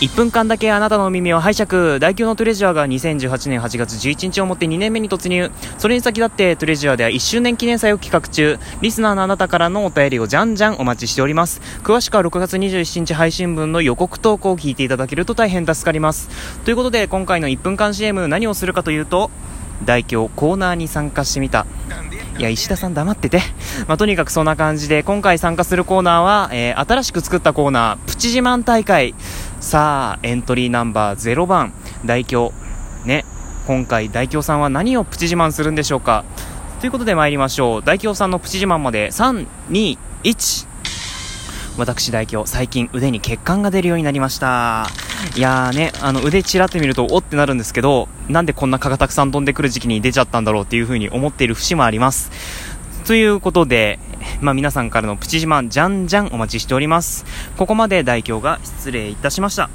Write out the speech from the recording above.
1分間だけあなたの耳を拝借。大凶のトレジャーが2018年8月11日をもって2年目に突入。それに先立ってトレジャーでは1周年記念祭を企画中。リスナーのあなたからのお便りをじゃんじゃんお待ちしております。詳しくは6月27日配信分の予告投稿を聞いていただけると大変助かります。ということで今回の1分間 CM 何をするかというと大凶コーナーに参加してみた。いや石田さん黙ってて、まあ、とにかくそんな感じで今回参加するコーナーは、えー新しく作ったコーナープチ自慢大会。さあエントリーナンバー0番大凶ね今回大凶さんは何をプチ自慢するんでしょうか。ということで参りましょう。大凶さんのプチ自慢まで321私大凶最近腕に血管が出るようになりました。いやーねあの腕ちらって見るとおってなるんですけどなんでこんな蚊がたくさん飛んでくる時期に出ちゃったんだろうっていう風に思っている節もあります。ということで、まあ、皆さんからのプチ自慢じゃんじゃんお待ちしております。ここまで大凶が失礼いたしました。